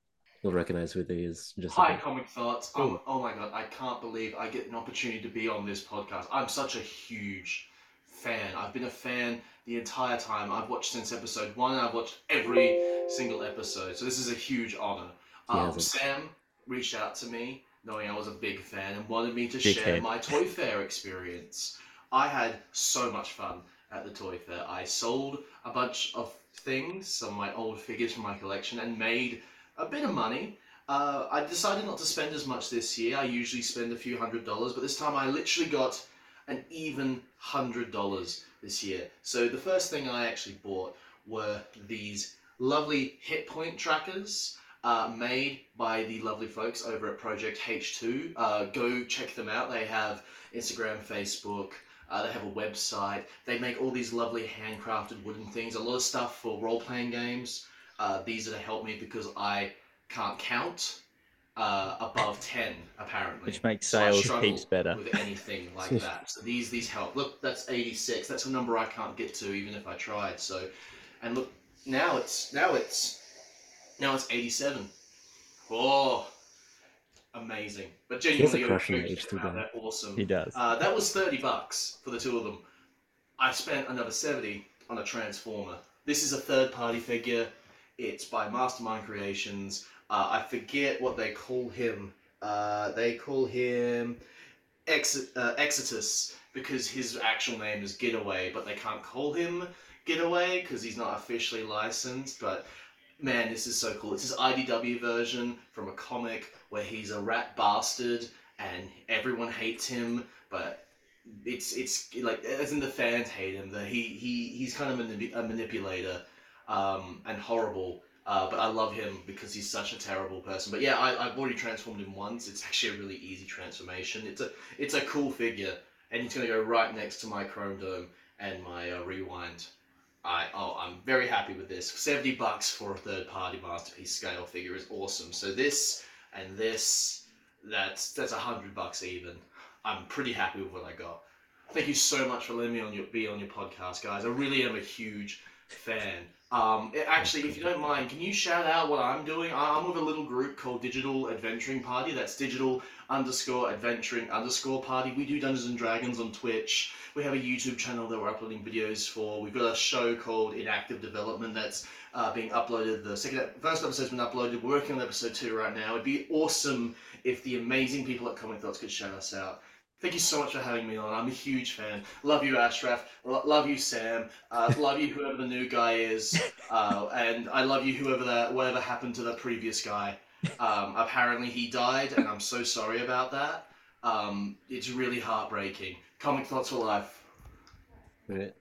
you'll recognize who they is. Just Hi. Comic Thots. Um, oh my god, I can't believe I get an opportunity to be on this podcast. I'm such a huge fan. I've been a fan the entire time. I've watched since episode one, and I've watched every single episode. So this is a huge honor. Um, that's- Sam reached out to me, knowing I was a big fan, and wanted me to Big share head. my Toy Fair experience. I had so much fun at the Toy Fair. I sold a bunch of things, some of my old figures from my collection, and made a bit of money. Uh, I decided not to spend as much this year. I usually spend a few hundred dollars, but this time I literally got an even hundred dollars this year. So the first thing I actually bought were these lovely hit point trackers uh, made by the lovely folks over at Project H2. Uh, go check them out. They have Instagram, Facebook. Uh, they have a website. They make all these lovely handcrafted wooden things. A lot of stuff for role playing games. Uh, these are to help me because I can't count uh, above 10 apparently Which makes sales struggle heaps better. with anything like that so these these help look that's 86 that's a number i can't get to even if i tried so and look now it's now it's now it's 87 oh amazing but genuinely crush on go check H2 them they're awesome He does. uh, that was 30 bucks for the two of them. I spent another 70 on a Transformer. This is a third party figure. It's by Mastermind Creations. Uh, I forget what they call him. Uh, they call him Ex- uh, Exitus because his actual name is Getaway, but they can't call him Getaway because he's not officially licensed. But man, this is so cool. It's his IDW version from a comic where he's a rat bastard and everyone hates him, but it's it's like as in the fans hate him. That he he he's kind of a, a manipulator um, and horrible. Uh, but I love him because he's such a terrible person. But yeah, I, I've already transformed him once. It's actually a really easy transformation. It's a it's a cool figure, and he's gonna go right next to my Chrome Dome and my uh, Rewind. I oh I'm very happy with this. Seventy bucks for a third party masterpiece scale figure is awesome. So this and this, that's that's a hundred bucks even. I'm pretty happy with what I got. Thank you so much for letting me on your be on your podcast, guys. I really am a huge fan. Um, actually, if you don't mind, can you shout out what I'm doing? I'm with a little group called Digital Adventuring Party. That's digital underscore adventuring underscore party. We do Dungeons and Dragons on Twitch. We have a YouTube channel that we're uploading videos for. We've got a show called Inactive Development that's uh, being uploaded. The second, first episode's been uploaded. We're working on episode two right now. It'd be awesome if the amazing people at Comic Thots could shout us out. Thank you so much for having me on. I'm a huge fan. Love you, Ashraf. Lo- love you, Sam. Uh, love you, whoever the new guy is. Uh, and I love you, whoever that, whatever happened to the previous guy. Um, apparently, he died, and I'm so sorry about that. Um, it's really heartbreaking. Comic Thots for life. Right.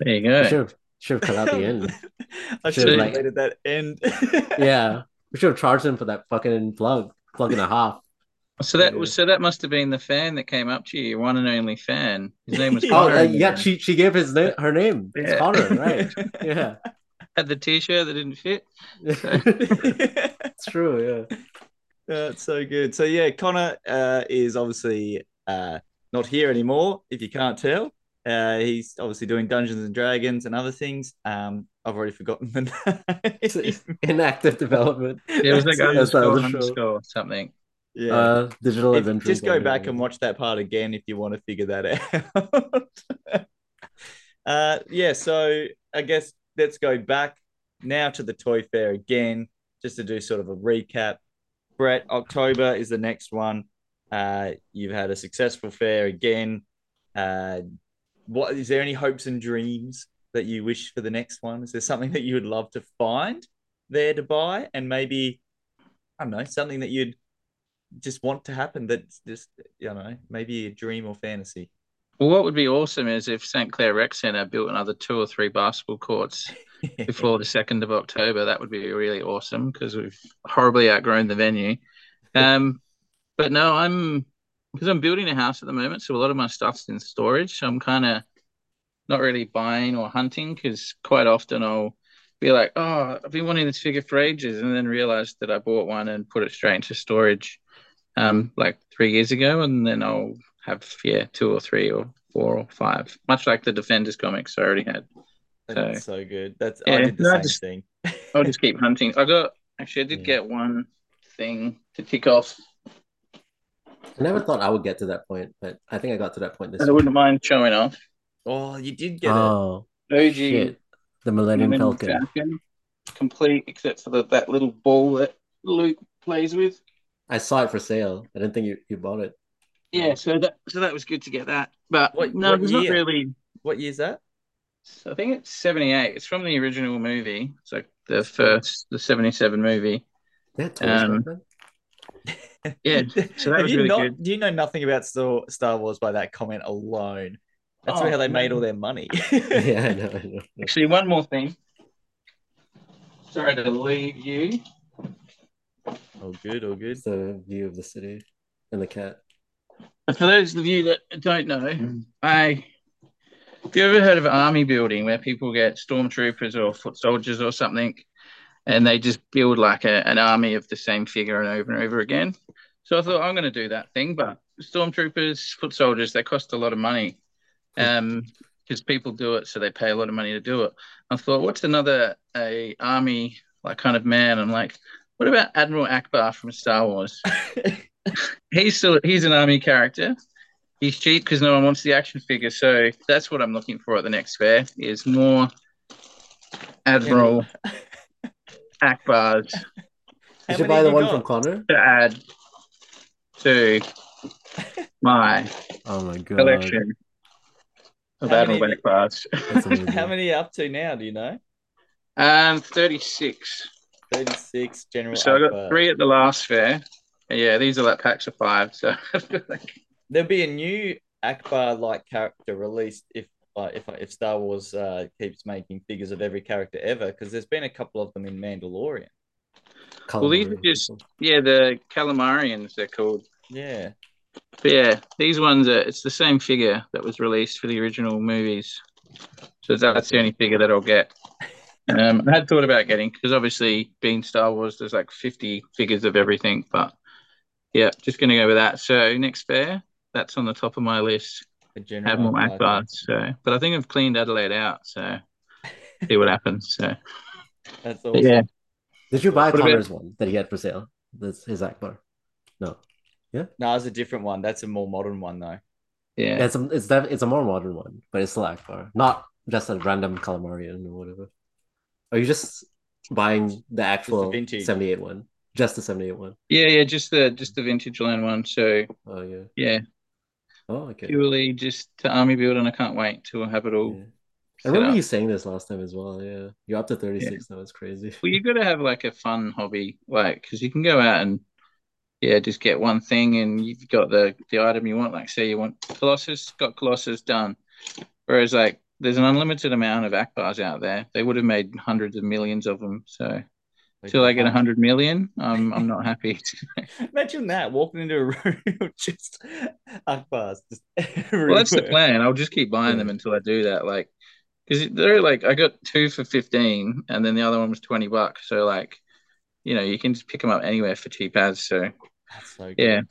There you go. Should have should have cut out the end. I Should should have like- that end. Yeah, we should have charged him for that fucking plug, plug and a half. So that Yeah. was so that must have been the fan that came up to you, your one and only fan. His name was Oh, Oh, Connor. uh, yeah, she she gave his name, her name. It's Yeah. Connor, right? Yeah, had the T-shirt that didn't fit. it's true. Yeah. That's so good. So yeah, Connor uh, is obviously uh, not here anymore. If you can't tell, uh, he's obviously doing Dungeons and Dragons and other things. Um, I've already forgotten the It's name. inactive development. It was like That's that underscore underscore something. Yeah. Uh, digital If- adventure. just go back and watch that part again if you want to figure that out. uh, yeah, so I guess let's go back now to the Toy Fair again, just to do sort of a recap. Brett, October is the next one. Uh, you've had a successful fair again. Uh, what is there any hopes and dreams that you wish for the next one? Is there something that you would love to find there to buy, and maybe I don't know something that you'd just want to happen that's just you know maybe a dream or fantasy Well, what would be awesome is if St Clair Rec Centre built another two or three basketball courts before the second of October. That would be really awesome because we've horribly outgrown the venue. Um, but no, I'm because I'm building a house at the moment, so a lot of my stuff's in storage. So I'm kind of not really buying or hunting because quite often I'll be like, oh, I've been wanting this figure for ages, and then realize that I bought one and put it straight into storage, um, like three years ago, and then I'll have yeah two or three or four or five, much like the Defenders comics I already had. that's so good that's i Yeah, did the no, I same just- thing I'll just keep hunting. I got Actually, I did Yeah. get one thing to tick off. I never thought I would get to that point, but I think I got to that point this that I wouldn't mind showing off. Oh, you did get it. Oh OG shit! The Millennium Millennium Falcon. Falcon, complete except for the, that little ball that Luke plays with. I saw it for sale. I didn't think you, you bought it. Yeah, so that so that was good to get that. But What- no, what there's not year? really. What year's that? I think it's '78. It's from the original movie. It's like the first, the '77 movie. They had toys Um. Yeah, so that was you really not, good. Do you know nothing about Star, Star Wars by that comment alone? That's Oh, how they made all their money. yeah, I know, I know. Actually, one more thing. Sorry to leave you. Oh, good, oh, good. It's the view of the city and the cat. For those of you that don't know, I have you ever heard of army building where people get stormtroopers or foot soldiers or something and they just build like a, an army of the same figure and over and over again? So I thought I'm going to do that thing, but stormtroopers, foot soldiers, they cost a lot of money. Um, because people do it, so they pay a lot of money to do it. I thought, what's another a army like kind of man? I'm like, what about Admiral Ackbar from Star Wars? he's still he's an army character. He's cheap because no one wants the action figure. So that's what I'm looking for at the next fair is more Admiral Ackbars How Did you many buy the one got? from Connor? to add to my Oh my god. collection of How Admiral many- Ackbars. How many are you up to now? Do you know? Um, 36. 36 General So I got three at the last fair. Yeah, these are like packs of five. So There'll be a new Ackbar like character released if like if if Star Wars uh, keeps making figures of every character ever because there's been a couple of them in Mandalorian. Well, these are just- yeah, the Calamarians they're called. Yeah. But yeah, these ones are it's the same figure that was released for the original movies. So that's the only figure that I'll get. Um, I had thought about getting because obviously being Star Wars, there's like 50 figures of everything. But yeah, just gonna go with that. So next fair, that's on the top of my list. The General Admiral Ackbar. Ackbar. So, but I think I've cleaned Adelaide out. So see what happens. So That's awesome. yeah, Did you buy What about- Connor's one that he had for sale? That's his Ackbar. No. Yeah. No, it's a different one. That's a more modern one though. yeah. Yeah, it's a, it's def- it's a more modern one, but it's still Ackbar, not just a random Calamarian or whatever. Are you just buying the actual vintage. 78 one? Just the 78 one? Yeah, yeah, just the just the vintage land one. So Oh yeah. yeah, Oh okay. purely just to army build, and I can't wait till I have it all. Yeah. I remember up. you saying this last time as well. Yeah, you're up to 36 now. It's crazy. Well, you've got to have like a fun hobby, like because you can go out and yeah, just get one thing, and you've got the the item you want. Like, say you want Colossus, got Colossus done. Whereas like there's an unlimited amount of Ackbars out there. They would have made hundreds of millions of them. So until I get a hundred million, I'm I'm not happy. Imagine that walking into a room with just Ackbars. Just well, that's the plan. I'll just keep buying them until I do that. Like, because they're like I got two for fifteen, and then the other one was twenty bucks. So like, you know, you can just pick them up anywhere for cheap as. So That's so good.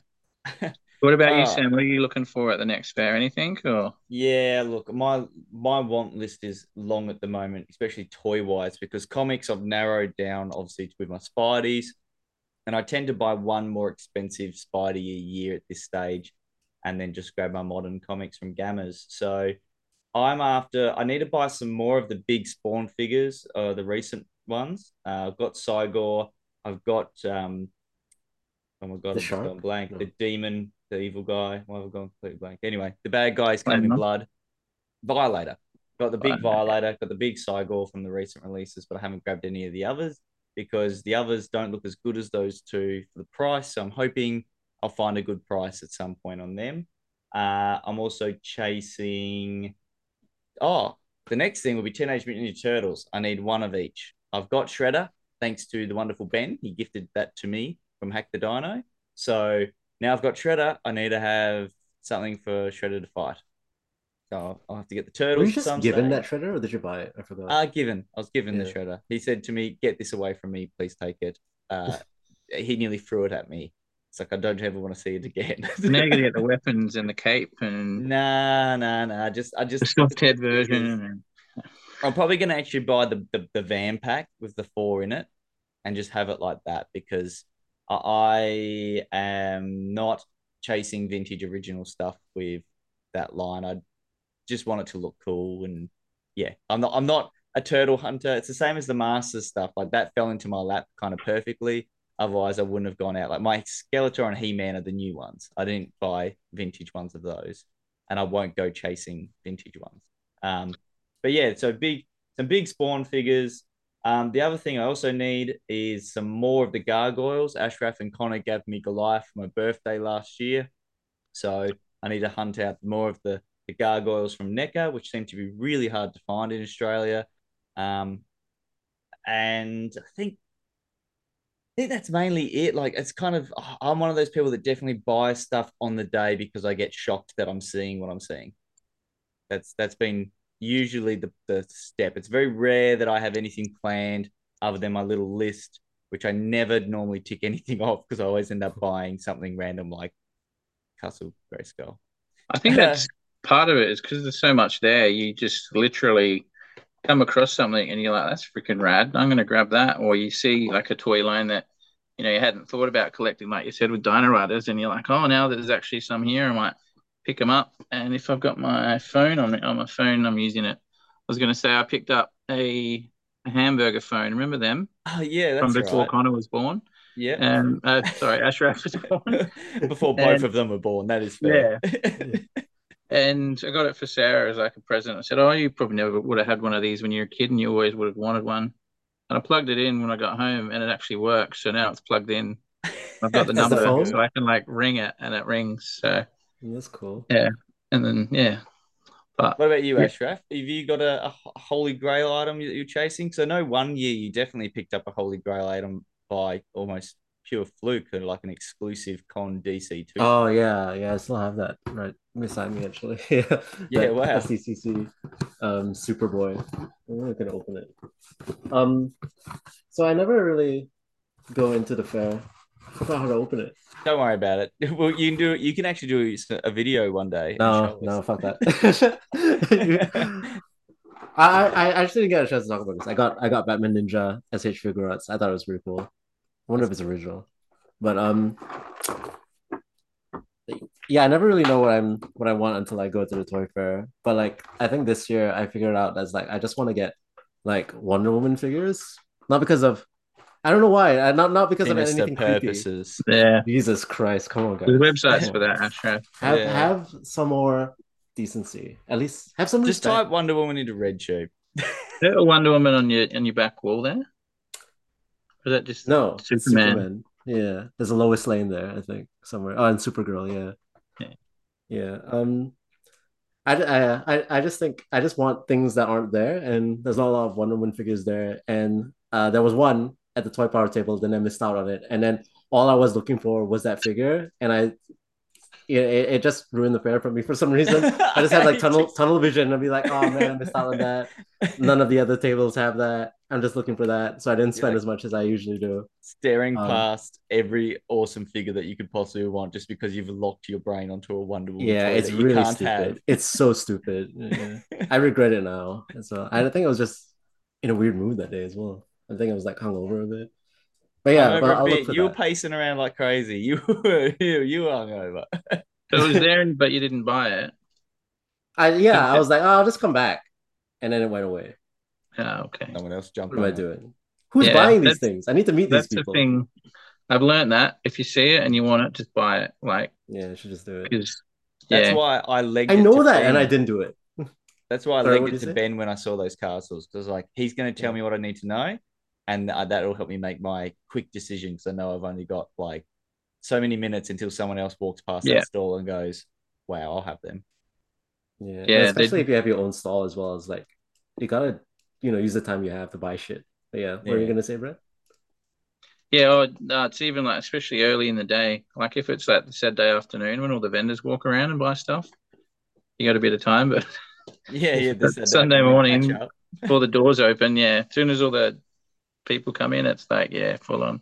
yeah. What about you, Ah. Sam? What are you looking for at the next fair? Anything or Yeah, look, my my want list is long at the moment, especially toy wise, because comics I've narrowed down obviously with my Spideys, and I tend to buy one more expensive Spidey a year at this stage, and then just grab my modern comics from Gammas. So I'm after. I need to buy some more of the big Spawn figures, uh, the recent ones. Uh, I've got Cygor. I've got um. Oh my god, The I'm just shark? going blank. No. The demon, the evil guy. Why have I gone completely blank? Anyway, the bad guy is coming in blood. Violator. Got the big Violator. Violator, got the big Cygor from the recent releases, but I haven't grabbed any of the others because the others don't look as good as those two for the price. So I'm hoping I'll find a good price at some point on them. Uh, I'm also chasing. Oh, the next thing will be Teenage Mutant Ninja Turtles. I need one of each. I've got Shredder, thanks to the wonderful Ben. He gifted that to me from Hack the Dino. So now I've got Shredder. I need to have something for Shredder to fight. So I'll have to get the turtles. Were you just given that shredder or did you buy it? I forgot. Uh, given. I was given the Yeah. shredder. He said to me, "Get this away from me, please take it." Uh, he nearly threw it at me. It's like I don't ever want to see it again. now you're gonna get the weapons and the cape and nah, nah, nah. Just, I just the soft head version. I'm probably gonna actually buy the, the the van pack with the four in it, and just have it like that because I am not chasing vintage original stuff with that line. I just want it to look cool and yeah, I'm not I'm not a turtle hunter. It's the same as the Masters stuff. Like that fell into my lap kind of perfectly. Otherwise, I wouldn't have gone out. Like my Skeletor and He Man are the new ones. I didn't buy vintage ones of those, and I won't go chasing vintage ones. Um, but yeah, so big, some big spawn figures. Um, the other thing I also need is some more of the gargoyles. Ashraf and Connor gave me Goliath for my birthday last year, so I need to hunt out more of the the gargoyles from NECA, which seem to be really hard to find in Australia. Um, and I think I think that's mainly it. Like it's kind of I'm one of those people that definitely buy stuff on the day because I get shocked that I'm seeing what I'm seeing. That's that's been usually the, the step. It's very rare that I have anything planned other than my little list, which I never normally tick anything off because I always end up buying something random like Castle Grayskull. I think that's part of it is because there's so much there. You just literally come across something and you're like, that's freaking rad. I'm going to grab that. Or you see like a toy line that, you know, you hadn't thought about collecting, like you said, with Dino Riders, and you're like, oh, now there's actually some here. I might pick them up. And if I've got my phone on, on my phone, I'm using it. I was going to say I picked up a, a hamburger phone. Remember them? Oh, yeah. from before right. Connor was born. Yeah. Um, uh, sorry, Ashraf was born. Before both And- of them were born. That is fair. Yeah. And I got it for Sarah as like a present. I said, "Oh, you probably never would have had one of these when you were a kid, and you always would have wanted one." And I plugged it in when I got home, and it actually works. So now it's plugged in. I've got the number, so I can like ring it, and it rings. So That's cool. Yeah, and then yeah, but What about you, Yeah. Ashraf? Have you got a, a holy grail item that you're chasing? So I know one year you definitely picked up a holy grail item by almost pure fluke, or like an exclusive con DC two. Oh yeah, yeah, I still have that right beside me actually. yeah, Yeah, That wow. SCCC um Superboy. I'm gonna open it. Um, so I never really go into the fair. I forgot how to open it. Don't worry about it. Well, you can do it. You can actually do a video one day. No, no, fuck that. I, I I actually didn't get a chance to talk about this. I got I got Batman Ninja SH figurines. I thought it was pretty cool. I wonder if it's original. But um yeah, I never really know what I'm what I want until I go to the toy fair. But like I think this year I figured out as like I just want to get like Wonder Woman figures. Not because of I don't know why. I, not not because of Sinister anything creepy. yeah, Jesus Christ, come on guys. there's websites for that, Ashraf. Have Yeah. have some more decency. At least have some Just respect. type Wonder Woman into Red Tube. Is there a Wonder Woman on your on your back wall there? Or is that just No, it's Superman? Superman. Yeah, there's a Lois Lane there, I think, somewhere. Oh, and Supergirl. Yeah, Yeah. yeah. Um, I, I, I, I just think I just want things that aren't there, and there's not a lot of Wonder Woman figures there. And uh, there was one at the toy power table, then I missed out on it, and then all I was looking for was that figure, and I. It, it, just ruined the fair for me for some reason. I just had like tunnel tunnel vision. And I'd be like, oh man, I missed out on that. None of the other tables have that. I'm just looking for that, so I didn't spend like- as much as I usually do. Staring Um, past every awesome figure that you could possibly want just because you've locked your brain onto a Wonder Woman. Yeah, it's really stupid. It's so stupid. Yeah. I regret it now. And so I think I was just in a weird mood that day as well. I think I was like hungover a bit. But yeah, but a I'll look bit. for you were pacing around like crazy. You were you, you were hungover. So it was there, but you didn't buy it. I yeah, I was like, oh, I'll just come back, and then it went away. Oh, okay. Someone else jumped What am on I it. doing? Who's Yeah, buying these things? I need to meet these That's the people. thing. I've learned that if you see it and you want it, just buy it. Like, Yeah, I should just do it. because That's yeah, why I legged I it know to that, and I didn't do it. That's why I Sorry, legged it to say? Ben when I saw those castles because like he's going to tell Yeah. me what I need to know, and uh, that'll help me make my quick decision because I know I've only got like so many minutes until someone else walks past Yeah. that stall and goes, "Wow, I'll have them." Yeah, and Yeah, they- especially if you have your own stall as well. as like you gotta, you know, use the time you have to buy shit. But yeah, what are you gonna say, Brett? yeah, or, no, it's even like especially early in the day. Like if it's like the Saturday afternoon when all the vendors walk around and buy stuff, you got a bit of time. But Yeah, yeah. this- Sunday morning. before the doors open, yeah, as soon as all the people come in, it's like yeah, full on.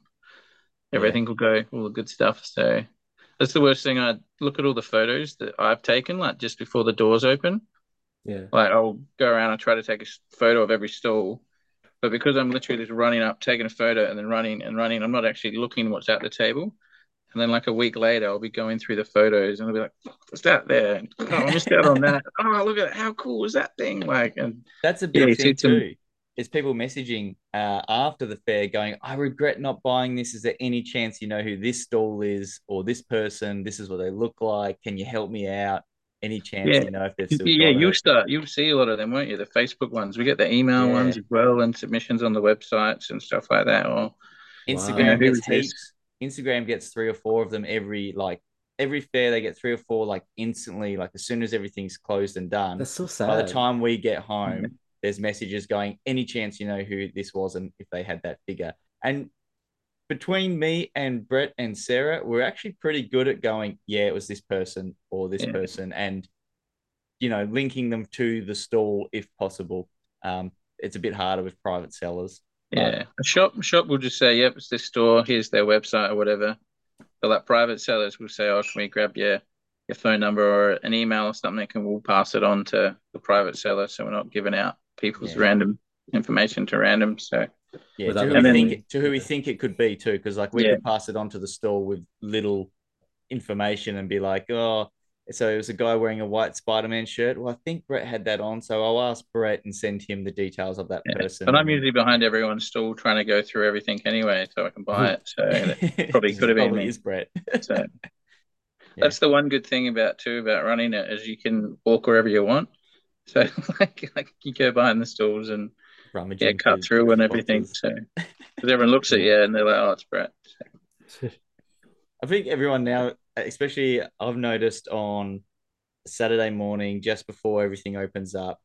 Everything will go, all the good stuff. So that's the worst thing. I look at all the photos that I've taken, like just before the doors open. Yeah, Like I'll go around and try to take a photo of every stall, But because I'm literally just running up, taking a photo, and then running and running, I'm not actually looking what's at the table. And then like a week later, I'll be going through the photos and I'll be like, what's that there? And, oh, I missed out on that. Oh, look at it. How cool was that thing? Like, and That's a big you thing see some- too. Is people messaging uh, after the fair going, I regret not buying this. Is there any chance you know who this stall is or this person? This is what they look like. Can you help me out? Any chance Yeah. you know if they've still yeah, you'll start, you'll see a lot of them, won't you? The Facebook ones. We get the email Yeah. ones as well and submissions on the websites and stuff like that. Or Instagram Yeah, who gets heaps. Instagram gets three or four of them every like every fair. They get three or four like instantly, like as soon as everything's closed and done. That's so sad. By the time we get home, there's messages going, any chance you know who this was and if they had that figure. And between me and Brett and Sarah, we're actually pretty good at going, yeah, it was this person or this Yeah. person, and you know, linking them to the stall if possible. Um, it's a bit harder with private sellers. Yeah, a shop a shop will just say, "Yep, it's this store. Here's their website or whatever." But like private sellers will say, "Oh, can we grab your your phone number or an email or something, and we'll pass it on to the private seller, so we're not giving out people's Yeah. random information to random." So Yeah, to who, we knowing. think, to who we think it could be too, because like we Yeah. could pass it on to the store with little information and be like, oh, so it was a guy wearing a white Spider-Man shirt. Well, I think Brett had that on, so I'll ask Brett and send him the details of that Yeah. person. But I'm usually behind everyone's stall trying to go through everything anyway, so I can buy it. So it probably could have been me. is Brett. So Yeah. that's the one good thing about too about running it is you can walk wherever you want. So like, like you go behind the stalls and Rummaging yeah, cut through and everything. So because everyone looks at you and they're like, "Oh, it's Brett." I think everyone now, especially I've noticed on Saturday morning, just before everything opens up,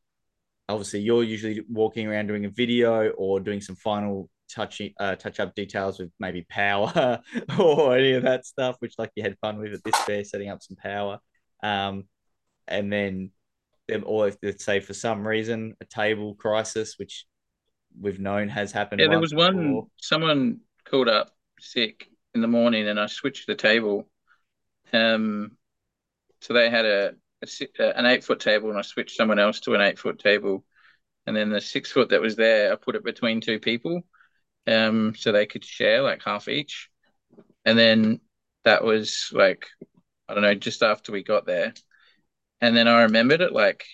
obviously you're usually walking around doing a video or doing some final touch uh, touch up details with maybe power or any of that stuff, which like you had fun with at this fair, setting up some power. Um, and then or if let's say for some reason a table crisis, which we've known has happened. Yeah, there was one. before. Someone called up sick in the morning, and I switched the table. Um, so they had a, a an eight foot table, and I switched someone else to an eight foot table, and then the six foot that was there, I put it between two people, um, so they could share like half each, and then that was like I don't know, just after we got there, and then I remembered it like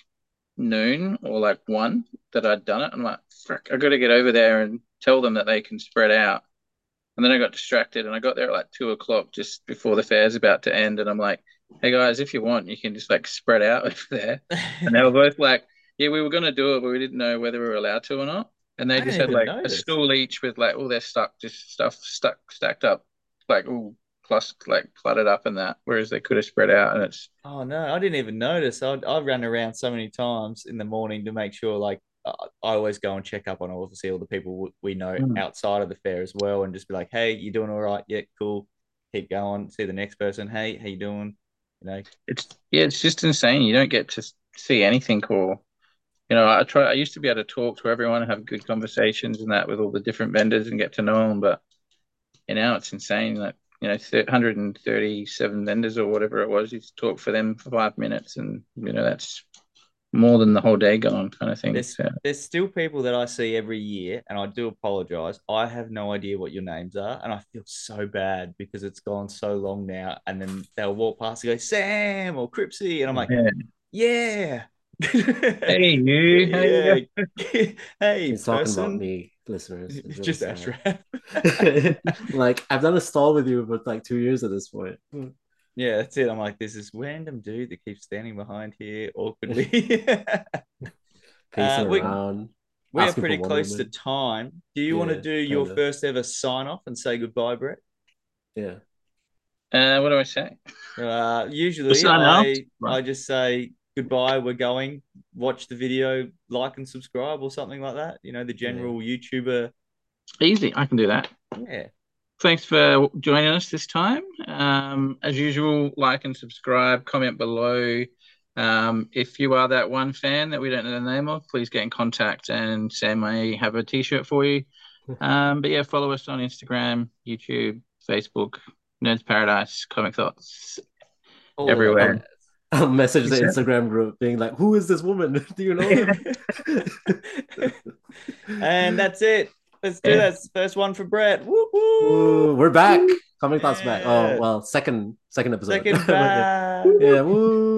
noon or like one that I'd done it. I'm like, frick, I got to get over there and tell them that they can spread out. And then I got distracted and I got there at like two o'clock just before the fair's about to end. And I'm like, hey guys, if you want, you can just like spread out over there. And they were both like, yeah, we were going to do it, but we didn't know whether we were allowed to or not. And they I just had like notice. a stool each with like all their stuck, just stuff stuck, stacked up, like all plus like cluttered up in that. Whereas they could have spread out and it's, Oh no, I didn't even notice. I I ran around so many times in the morning to make sure. Like uh, I always go and check up on all obviously all the people we know Mm. outside of the fair as well, and just be like, "Hey, you doing all right? Yeah, cool. Keep going. See the next person. Hey, how you doing? You know, it's yeah, it's just insane. You don't get to see anything or you know, I try I used to be able to talk to everyone and have good conversations and that with all the different vendors and get to know them, but you know, it's insane like you know, thir- 137 vendors or whatever it was, you talk for them for five minutes and you know, that's more than the whole day gone kind of thing. there's So, there's still people that I see every year, and I do apologize. I have no idea what your names are, and I feel so bad because it's gone so long now. And then they'll walk past and go, "Sam" or "Cripsy," and I'm like, yeah. "Yeah." Hey you, how you yeah. hey, He's talking person. about me, listeners. It's It's really just. Ashraf. like I've done a stall with you for like two years at this point. yeah, that's it. I'm like, there's this random dude that keeps standing behind here awkwardly. Pacing Uh, we- around. we are pretty one close to time. Do you want to do your kinda. first ever sign off and say goodbye, Brett? Yeah. Uh, what do I say? Uh, usually? I, I just say goodbye, we're going, watch the video, like and subscribe or something like that. You know, the general YouTuber. Easy, I can do that. Yeah. Thanks for joining us this time. Um, as usual, like and subscribe, comment below. Um, if you are that one fan that we don't know the name of, please get in contact and Sam may have a t shirt for you. Um, but yeah, follow us on Instagram, YouTube, Facebook, Nerds Paradise, Comic Thots. Everywhere. That. I'll message the Instagram group being like, "Who is this woman? Do you know him?" and that's it. Let's do Yeah. that. First one for Brett. Woo woo. Ooh, we're back. Comic Thots back. Oh well, second second episode. Second back. yeah. Woo.